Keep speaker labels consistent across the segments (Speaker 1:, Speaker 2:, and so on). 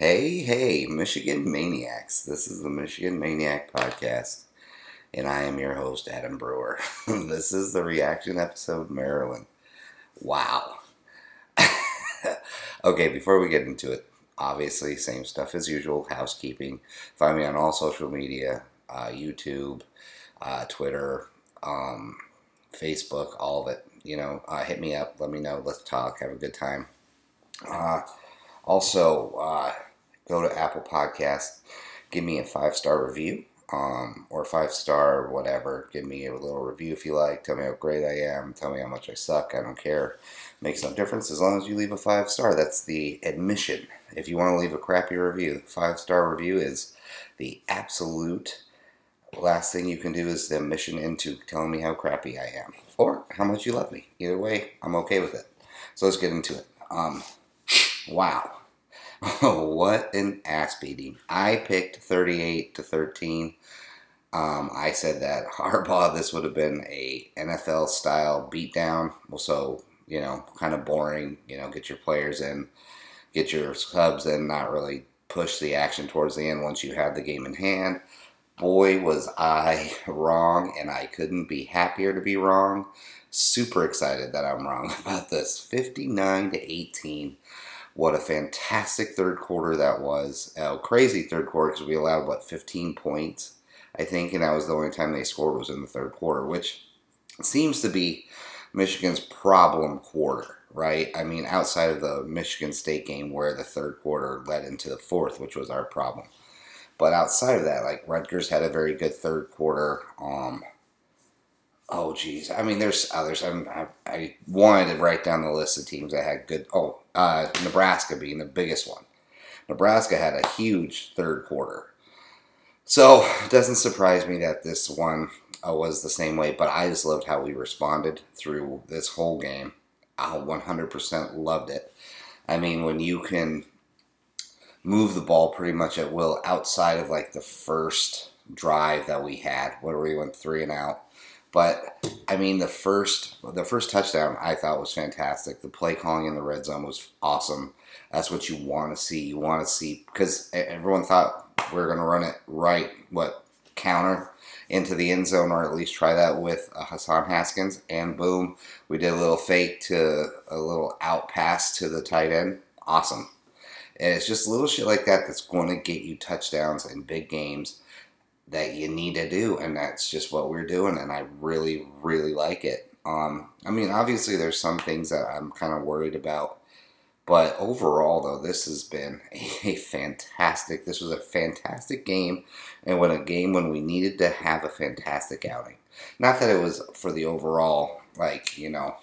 Speaker 1: Hey, hey, Michigan Maniacs. This is the Michigan Maniac Podcast, and I am your host, Adam Brewer. this is the reaction episode, Maryland. Wow. okay, before we get into it, obviously, same stuff as usual housekeeping. Find me on all social media uh, YouTube, uh, Twitter, um, Facebook, all of it. You know, uh, hit me up, let me know, let's talk, have a good time. Uh, also, uh, go to Apple Podcast, give me a five star review, um, or five star whatever. Give me a little review if you like. Tell me how great I am. Tell me how much I suck. I don't care. Makes no difference as long as you leave a five star. That's the admission. If you want to leave a crappy review, five star review is the absolute last thing you can do is the admission into telling me how crappy I am or how much you love me. Either way, I'm okay with it. So let's get into it. Um, wow. what an ass beating. I picked 38 to 13. Um, I said that Harbaugh, this would have been a NFL style beatdown. So, you know, kind of boring. You know, get your players in, get your subs in, not really push the action towards the end once you have the game in hand. Boy, was I wrong, and I couldn't be happier to be wrong. Super excited that I'm wrong about this. 59 to 18 what a fantastic third quarter that was. A crazy third quarter because we allowed, what, 15 points, I think, and that was the only time they scored was in the third quarter, which seems to be Michigan's problem quarter, right? I mean, outside of the Michigan State game where the third quarter led into the fourth, which was our problem. But outside of that, like Rutgers had a very good third quarter. Um, oh, geez. I mean, there's others. I'm, I, I wanted to write down the list of teams that had good. Oh, uh, Nebraska being the biggest one. Nebraska had a huge third quarter. So it doesn't surprise me that this one uh, was the same way, but I just loved how we responded through this whole game. I 100% loved it. I mean, when you can move the ball pretty much at will outside of like the first drive that we had, where we went three and out but I mean, the first the first touchdown I thought was fantastic. The play calling in the red zone was awesome. That's what you want to see. You want to see because everyone thought we are going to run it right, what counter into the end zone, or at least try that with uh, Hassan Haskins. And boom, we did a little fake to a little out pass to the tight end. Awesome. And it's just little shit like that that's going to get you touchdowns in big games that you need to do, and that's just what we're doing, and I really, really like it. Um, I mean, obviously, there's some things that I'm kind of worried about, but overall, though, this has been a fantastic. This was a fantastic game, and when a game when we needed to have a fantastic outing. Not that it was for the overall, like you know,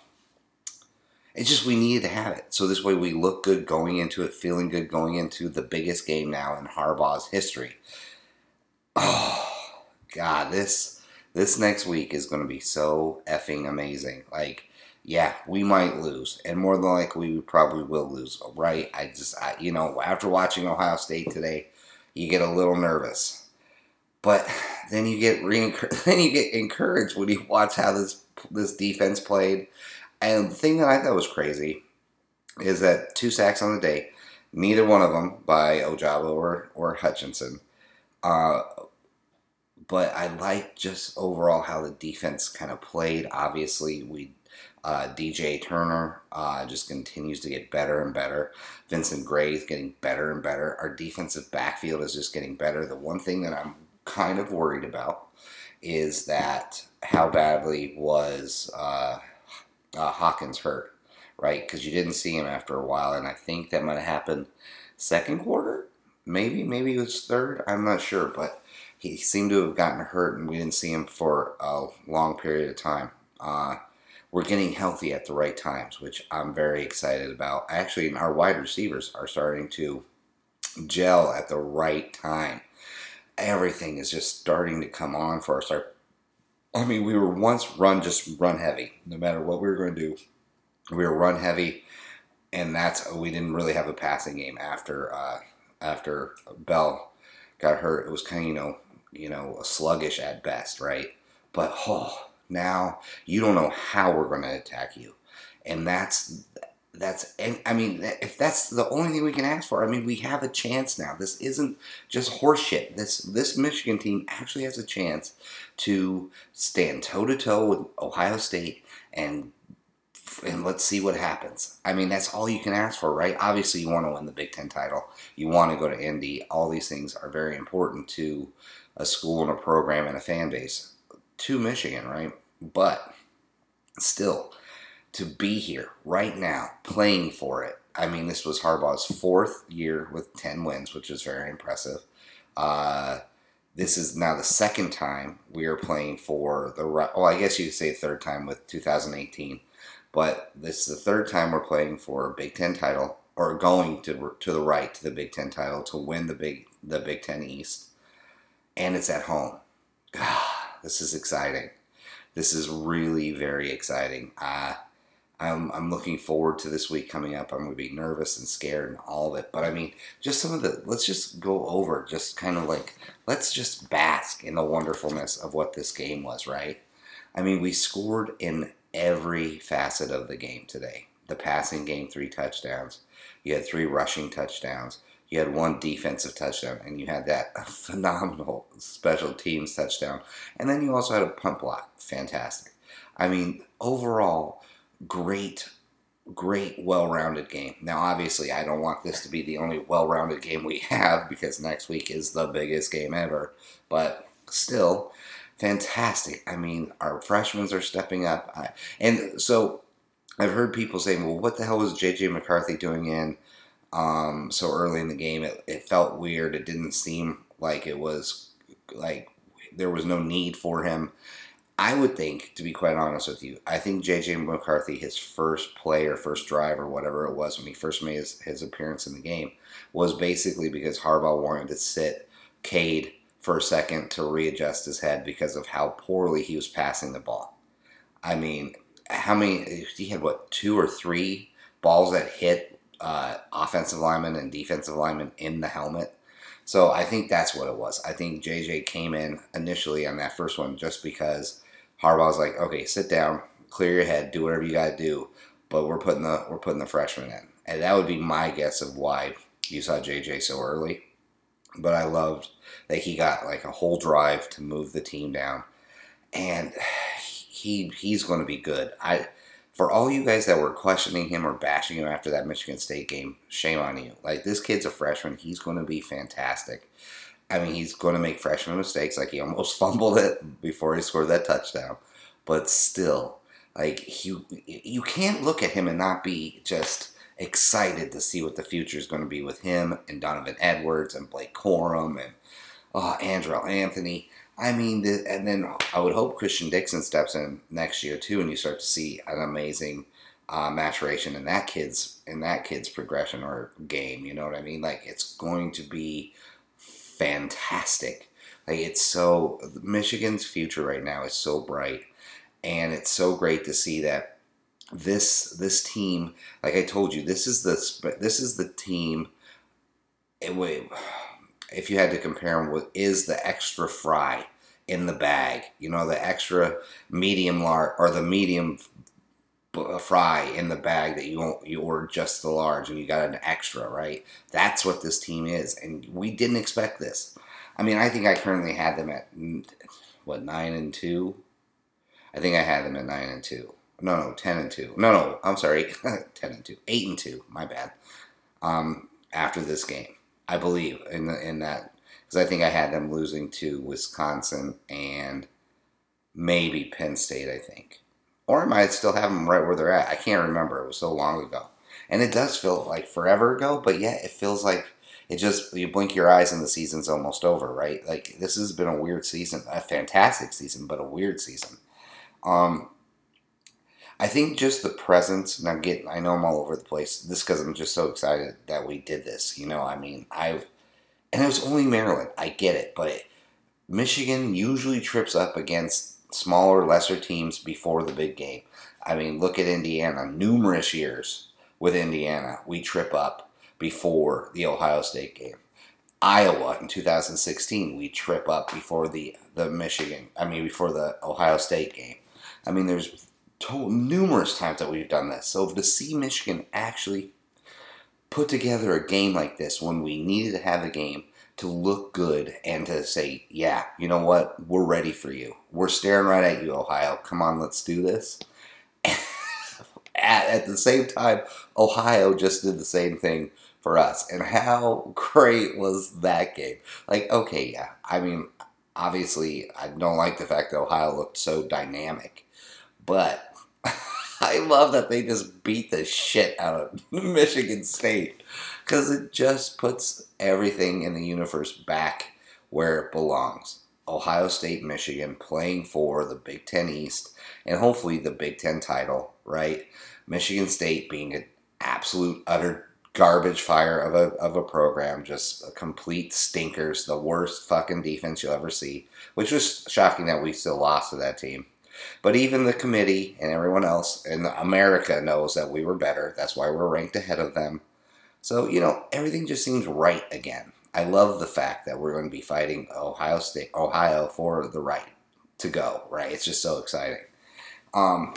Speaker 1: it's just we needed to have it. So this way we look good going into it, feeling good going into the biggest game now in Harbaugh's history. Oh God, this this next week is going to be so effing amazing. Like, yeah, we might lose, and more than likely, we probably will lose. Right? I just, I, you know, after watching Ohio State today, you get a little nervous, but then you get re- then you get encouraged when you watch how this this defense played. And the thing that I thought was crazy is that two sacks on the day, neither one of them by Ojabo or or Hutchinson. Uh, but I like just overall how the defense kind of played. Obviously, we uh, DJ Turner uh, just continues to get better and better. Vincent Gray is getting better and better. Our defensive backfield is just getting better. The one thing that I'm kind of worried about is that how badly was uh, uh Hawkins hurt, right? Because you didn't see him after a while, and I think that might have happened second quarter, maybe, maybe it was third. I'm not sure, but he seemed to have gotten hurt, and we didn't see him for a long period of time. Uh, we're getting healthy at the right times, which I'm very excited about. Actually, our wide receivers are starting to gel at the right time. Everything is just starting to come on for us. Our, I mean, we were once run just run heavy. No matter what we were going to do, we were run heavy, and that's we didn't really have a passing game after uh, after Bell got hurt. It was kind of you know you know, sluggish at best, right? But oh, now you don't know how we're going to attack you. And that's that's and I mean if that's the only thing we can ask for, I mean we have a chance now. This isn't just horseshit. This this Michigan team actually has a chance to stand toe to toe with Ohio State and and let's see what happens. I mean that's all you can ask for, right? Obviously you want to win the Big 10 title. You want to go to Indy. All these things are very important to a school and a program and a fan base to Michigan, right? But still to be here right now playing for it. I mean, this was Harbaugh's fourth year with 10 wins, which is very impressive. Uh, this is now the second time we are playing for the. Well, I guess you could say third time with 2018, but this is the third time we're playing for a Big Ten title or going to to the right to the Big Ten title to win the big the Big Ten East, and it's at home. this is exciting. This is really very exciting. Uh, I'm, I'm looking forward to this week coming up. I'm going to be nervous and scared and all of it. But I mean, just some of the, let's just go over, just kind of like, let's just bask in the wonderfulness of what this game was, right? I mean, we scored in every facet of the game today. The passing game, three touchdowns. You had three rushing touchdowns. You had one defensive touchdown, and you had that phenomenal special teams touchdown. And then you also had a punt block. Fantastic. I mean, overall, great, great, well rounded game. Now, obviously, I don't want this to be the only well rounded game we have because next week is the biggest game ever. But still, fantastic. I mean, our freshmen are stepping up. I, and so I've heard people saying, well, what the hell was JJ McCarthy doing in um, so early in the game? It, it felt weird. It didn't seem like it was like there was no need for him. I would think, to be quite honest with you, I think JJ McCarthy, his first play or first drive or whatever it was when he first made his, his appearance in the game, was basically because Harbaugh wanted to sit Cade for a second to readjust his head because of how poorly he was passing the ball. I mean, how many, he had what, two or three balls that hit uh, offensive linemen and defensive linemen in the helmet? So I think that's what it was. I think JJ came in initially on that first one just because Harbaugh's like, okay, sit down, clear your head, do whatever you got to do, but we're putting the we're putting the freshman in, and that would be my guess of why you saw JJ so early. But I loved that he got like a whole drive to move the team down, and he he's going to be good. I for all you guys that were questioning him or bashing him after that Michigan State game, shame on you. Like this kid's a freshman, he's going to be fantastic. I mean, he's going to make freshman mistakes. Like he almost fumbled it before he scored that touchdown, but still, like you, you can't look at him and not be just excited to see what the future is going to be with him and Donovan Edwards and Blake Corum and uh, Andrel Anthony. I mean, the, and then I would hope Cristian Dixon steps in next year too, and you start to see an amazing uh, maturation in that kid's in that kid's progression or game. You know what I mean? Like it's going to be fantastic. Like it's so Michigan's future right now is so bright, and it's so great to see that this this team. Like I told you, this is the this is the team. It would, if you had to compare them with, is the extra fry in the bag. You know, the extra medium large or the medium fry in the bag that you you order just the large and you got an extra, right? That's what this team is, and we didn't expect this. I mean, I think I currently had them at what nine and two. I think I had them at nine and two. No, no, ten and two. No, no, I'm sorry, ten and two, eight and two. My bad. Um, after this game, I believe in the in that because I think I had them losing to Wisconsin and maybe Penn State. I think or I might still have them right where they're at. I can't remember. It was so long ago. And it does feel like forever ago, but yet it feels like it just, you blink your eyes and the season's almost over, right? Like, this has been a weird season, a fantastic season, but a weird season. Um, I think just the presence, and I'm getting, I know I'm all over the place, this because I'm just so excited that we did this. You know, I mean, I've, and it was only Maryland. I get it, but Michigan usually trips up against smaller, lesser teams before the big game. I mean, look at Indiana. Numerous years with Indiana, we trip up before the Ohio State game. Iowa in 2016, we trip up before the the Michigan. I mean, before the Ohio State game. I mean, there's numerous times that we've done this. So to see Michigan actually put together a game like this when we needed to have a game to look good and to say, yeah, you know what, we're ready for you. We're staring right at you, Ohio. Come on, let's do this. at, at the same time, Ohio just did the same thing for us. And how great was that game? Like, okay, yeah, I mean, obviously, I don't like the fact that Ohio looked so dynamic, but I love that they just beat the shit out of Michigan State because it just puts everything in the universe back where it belongs. Ohio State, Michigan playing for the Big Ten East and hopefully the Big Ten title, right? Michigan State being an absolute, utter garbage fire of a, of a program, just a complete stinkers, the worst fucking defense you'll ever see, which was shocking that we still lost to that team. But even the committee and everyone else in America knows that we were better. That's why we're ranked ahead of them. So, you know, everything just seems right again. I love the fact that we're going to be fighting Ohio State, Ohio for the right to go, right? It's just so exciting. Um,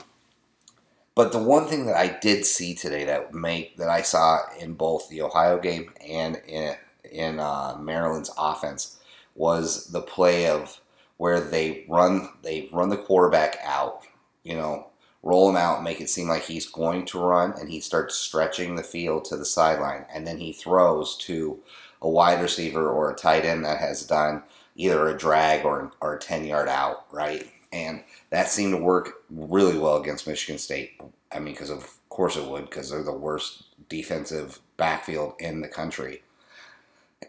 Speaker 1: but the one thing that I did see today that make that I saw in both the Ohio game and in in uh, Maryland's offense was the play of where they run they run the quarterback out, you know, roll him out, make it seem like he's going to run, and he starts stretching the field to the sideline, and then he throws to a wide receiver or a tight end that has done either a drag or, or a 10 yard out, right? And that seemed to work really well against Michigan State. I mean, because of course it would, because they're the worst defensive backfield in the country.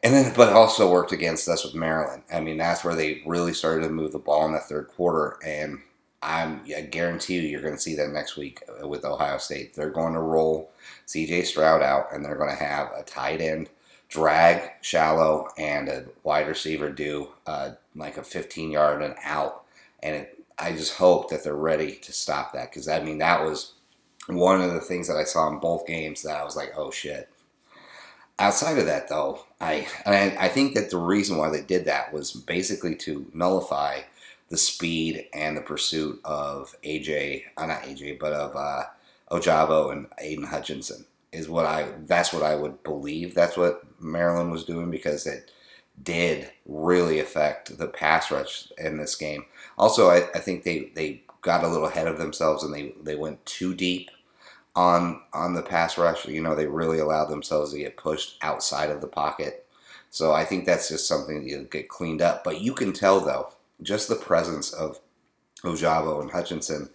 Speaker 1: And then, but also worked against us with Maryland. I mean, that's where they really started to move the ball in the third quarter. And I'm, I guarantee you, you're going to see that next week with Ohio State. They're going to roll C.J. Stroud out, and they're going to have a tight end drag shallow and a wide receiver do uh, like a 15 yard and out. And it, I just hope that they're ready to stop that because I mean that was one of the things that I saw in both games that I was like, oh shit. Outside of that, though, I I think that the reason why they did that was basically to nullify the speed and the pursuit of AJ, uh, not AJ, but of uh, Ojabo and Aidan Hutchinson is what I. That's what I would believe. That's what Maryland was doing because it did really affect the pass rush in this game. Also, I, I think they, they got a little ahead of themselves and they, they went too deep on on the pass rush. You know, they really allowed themselves to get pushed outside of the pocket. So I think that's just something to get cleaned up. But you can tell though, just the presence of Ojabo and Hutchinson,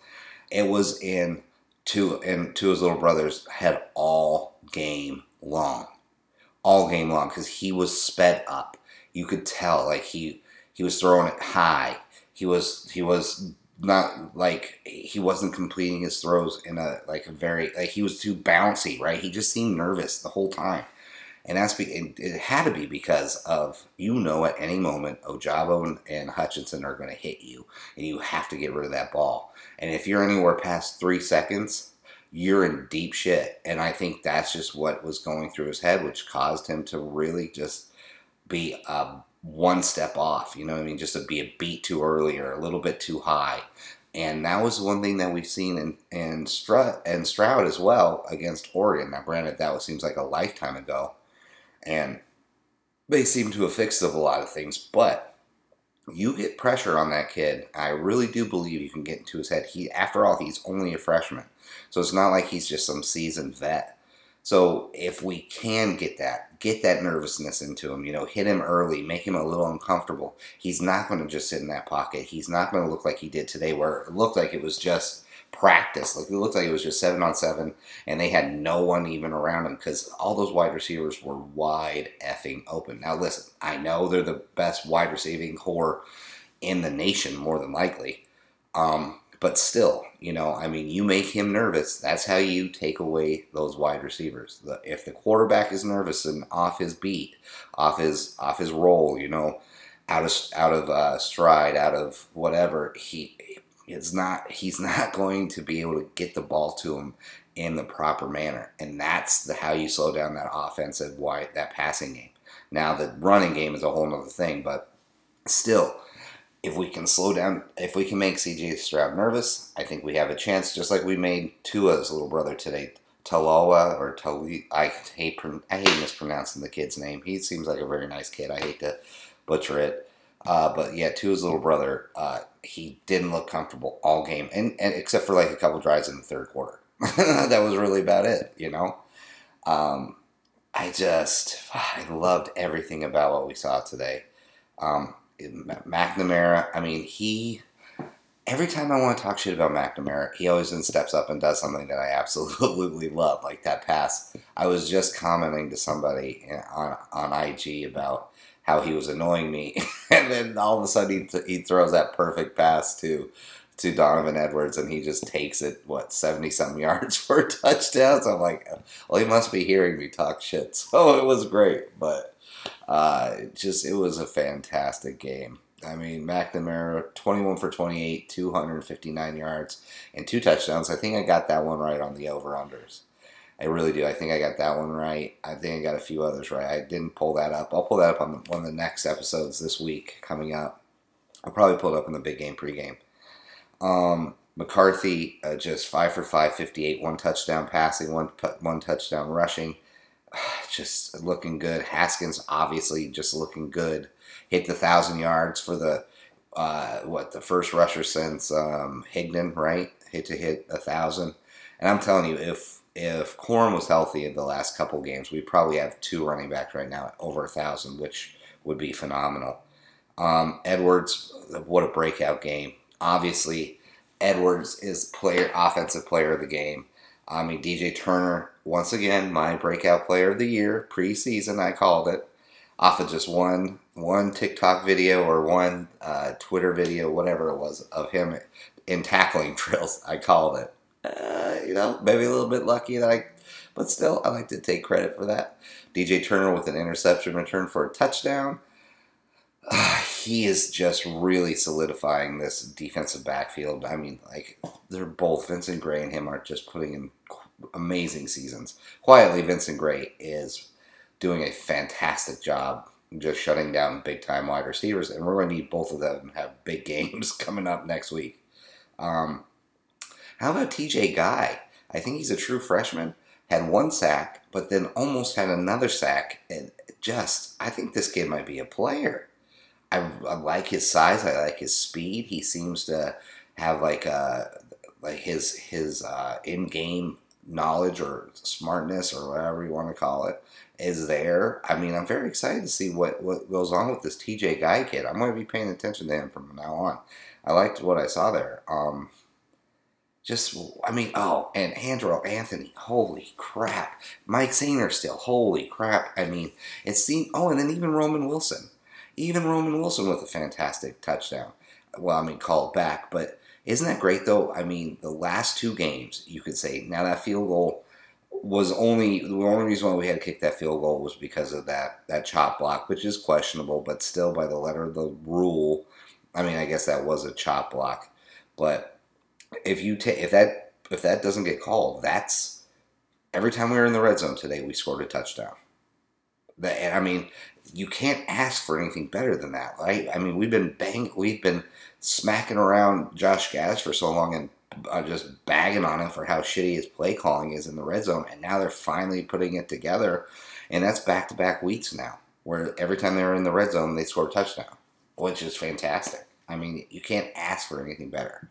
Speaker 1: it was in two and two his little brothers had all game long. All game long because he was sped up. You could tell like he he was throwing it high. He was he was not like he wasn't completing his throws in a like a very like he was too bouncy, right? He just seemed nervous the whole time, and that's be, it, had to be because of you know at any moment Ojabo and, Hutchinson are going to hit you, and you have to get rid of that ball. And if you're anywhere past three seconds, you're in deep shit. And I think that's just what was going through his head, which caused him to really just be a one step off. You know what I mean? Just to be a beat too early or a little bit too high. And that was one thing that we've seen in, in Stroud, and Stroud as well against Oregon. Now, granted, that was, seems like a lifetime ago. And they seem to have fixed a lot of things. But you get pressure on that kid. I really do believe you can get into his head. He, after all, he's only a freshman. So it's not like he's just some seasoned vet. So if we can get that, get that nervousness into him, you know, hit him early, make him a little uncomfortable. He's not going to just sit in that pocket. He's not going to look like he did today, where it looked like it was just practice. Like it looked like it was just seven on seven, and they had no one even around him because all those wide receivers were wide effing open. Now listen, I know they're the best wide receiving core in the nation, more than likely. Um, but still, you know, I mean, you make him nervous. That's how you take away those wide receivers. The, if the quarterback is nervous and off his beat, off his off his roll, you know, out of out of uh, stride, out of whatever, he is not. He's not going to be able to get the ball to him in the proper manner, and that's the how you slow down that offensive wide that passing game. Now the running game is a whole other thing, but still if we can slow down, if we can make CJ Stroud nervous, I think we have a chance. Just like we made Tua's little brother today, Taloa or Tali. I hate I hate mispronouncing the kid's name. He seems like a very nice kid. I hate to butcher it. Uh, but yeah, Tua's little brother, uh, he didn't look comfortable all game, and, and except for like a couple drives in the third quarter. that was really about it, you know. Um, I just I loved everything about what we saw today. Um, McNamara, I mean, he every time I want to talk shit about McNamara, he always then steps up and does something that I absolutely love, like that pass. I was just commenting to somebody on on IG about how he was annoying me, and then all of a sudden he, th- he throws that perfect pass to to Donovan Edwards, and he just takes it what seventy some yards for a touchdown. So I'm like, well, he must be hearing me talk shit. So it was great, but uh, just it was a fantastic game. I mean, McNamara, 21 for 28, 259 yards, and two touchdowns. I think I got that one right on the over-unders. I really do. I think I got that one right. I think I got a few others right. I didn't pull that up. I'll pull that up on the, one of the next episodes this week coming up. I'll probably pull it up in the big game pregame. Um, McCarthy, uh, just 5 for 5, 58, one touchdown passing, one, one touchdown rushing. Just looking good. Haskins, obviously, just looking good hit the thousand yards for the uh, what the first rusher since um, Higdon, right? Hit to hit a thousand. And I'm telling you, if if Corum was healthy in the last couple games, we probably have two running backs right now at over a thousand, which would be phenomenal. Um, Edwards, what a breakout game! Obviously, Edwards is player offensive player of the game. I mean, DJ Turner once again my breakout player of the year preseason. I called it off of just one one TikTok video or one uh, Twitter video, whatever it was, of him in tackling drills. I called it. You know, maybe a little bit lucky that I, but still, I like to take credit for that. DJ Turner with an interception return for a touchdown. Uh, he is just really solidifying this defensive backfield. I mean, like they're both Vincent Gray and him are just putting in amazing seasons. Quietly, Vincent Gray is doing a fantastic job just shutting down big time wide receivers, and we're going to need both of them have big games coming up next week. Um, how about TJ Guy? I think he's a true freshman. Had one sack, but then almost had another sack, and just I think this kid might be a player. I, I like his size. I like his speed. He seems to have like a uh, like his his uh, in game knowledge or smartness or whatever you want to call it is there. I mean, I'm very excited to see what, what goes on with this TJ Guy kid. I'm going to be paying attention to him from now on. I liked what I saw there. Um, just, I mean, oh, and Andrel Anthony, holy crap. Mike Sainristil, holy crap. I mean, it seemed, oh, and then even Roman Wilson. Even Roman Wilson with a fantastic touchdown. Well, I mean, called back, but isn't that great though? I mean, the last two games, you could say, now that field goal was only the only reason why we had to kick that field goal was because of that that chop block, which is questionable, but still by the letter of the rule. I mean, I guess that was a chop block, but if you take if that if that doesn't get called, that's every time we were in the red zone today, we scored a touchdown. That, and I mean, you can't ask for anything better than that, right? I mean, we've been bang, we've been smacking around Josh Gattis for so long, and uh, just bagging on him for how shitty his play calling is in the red zone, and now they're finally putting it together, and that's back to back weeks now, where every time they're in the red zone, they score a touchdown, which is fantastic. I mean, you can't ask for anything better.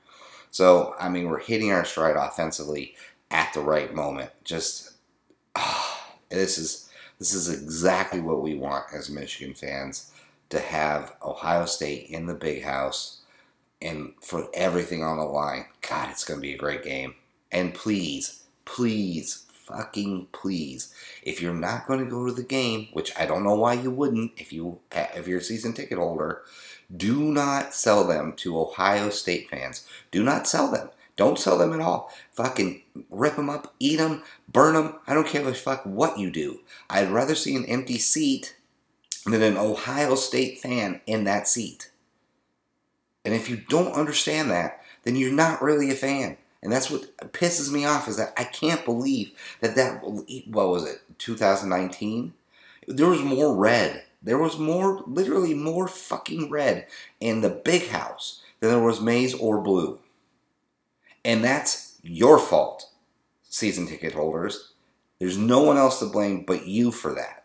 Speaker 1: So, I mean, we're hitting our stride offensively at the right moment. Just oh, this is this is exactly what we want as Michigan fans to have Ohio State in the big house and for everything on the line. God, it's going to be a great game. And please, please, fucking please, if you're not going to go to the game, which I don't know why you wouldn't if you if you're a season ticket holder, do not sell them to Ohio State fans. Do not sell them. Don't sell them at all. Fucking rip them up, eat them, burn them. I don't care a fuck what you do. I'd rather see an empty seat than an Ohio State fan in that seat. And if you don't understand that, then you're not really a fan. And that's what pisses me off is that I can't believe that that what was it 2019 there was more red There was more, literally more fucking red in the big house than there was maize or blue. And that's your fault, season ticket holders. There's no one else to blame but you for that.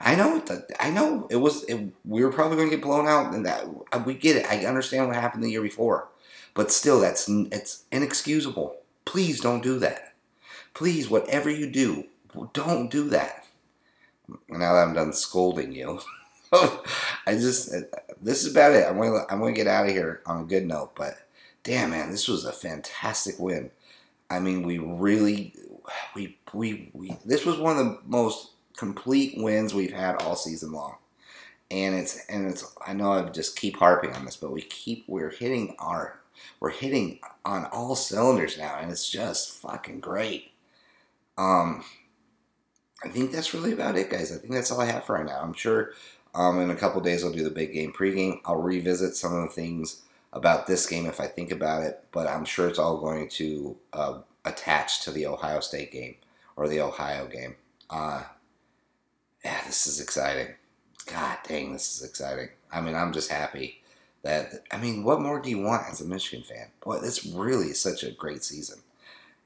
Speaker 1: I know. I know. It was. It, we were probably going to get blown out, and that uh, we get it. I understand what happened the year before, but still, that's it's inexcusable. Please don't do that. Please, whatever you do, don't do that. Now that I'm done scolding you, I just this is about it. I'm gonna I'm gonna get out of here on a good note. But damn, man, this was a fantastic win. I mean, we really we we we. This was one of the most complete wins we've had all season long. And it's and it's I know I just keep harping on this, but we keep we're hitting our we're hitting on all cylinders now, and it's just fucking great. Um, I think that's really about it, guys. I think that's all I have for right now. I'm sure um, in a couple days I'll do the big game pregame. I'll revisit some of the things about this game if I think about it, but I'm sure it's all going to uh, attach to the Ohio State game or the Ohio game. Uh, yeah, this is exciting. God dang, this is exciting. I mean, I'm just happy that, I mean, what more do you want as a Michigan fan? Boy, this really is such a great season.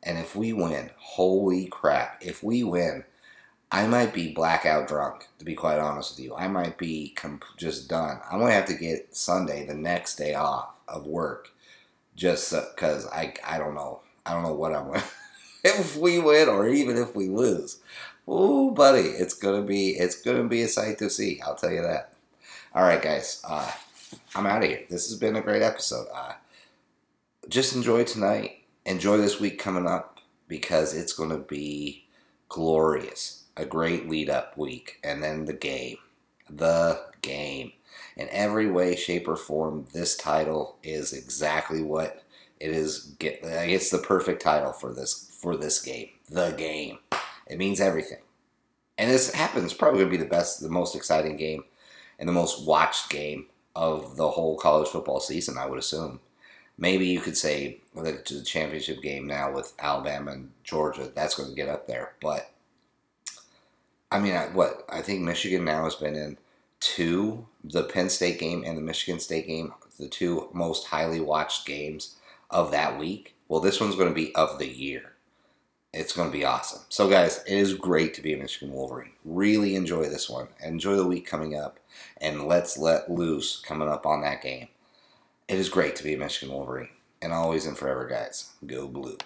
Speaker 1: And if we win, holy crap, if we win, I might be blackout drunk, to be quite honest with you. I might be comp- just done. I'm going to have to get Sunday, the next day off of work, just because I, I don't know. I don't know what I'm going if we win or even if we lose. Oh, buddy, it's gonna be it's gonna be a sight to see. I'll tell you that. All right, guys, uh, I'm out of here. This has been a great episode. Uh, just enjoy tonight. Enjoy this week coming up because it's gonna be glorious. A great lead up week, and then the game, the game. In every way, shape, or form, this title is exactly what it is. It's the perfect title for this for this game. The game. It means everything. And this happens probably going to be the best, the most exciting game, and the most watched game of the whole college football season, I would assume. Maybe you could say the, the championship game now with Alabama and Georgia, that's going to get up there. But, I mean, I, what? I think Michigan now has been in two, the Penn State game and the Michigan State game, the two most highly watched games of that week. Well, this one's going to be of the year it's going to be awesome. So, guys, it is great to be a Michigan Wolverine. Really enjoy this one. Enjoy the week coming up, and let's let loose coming up on that game. It is great to be a Michigan Wolverine. And always and forever, guys, go blue.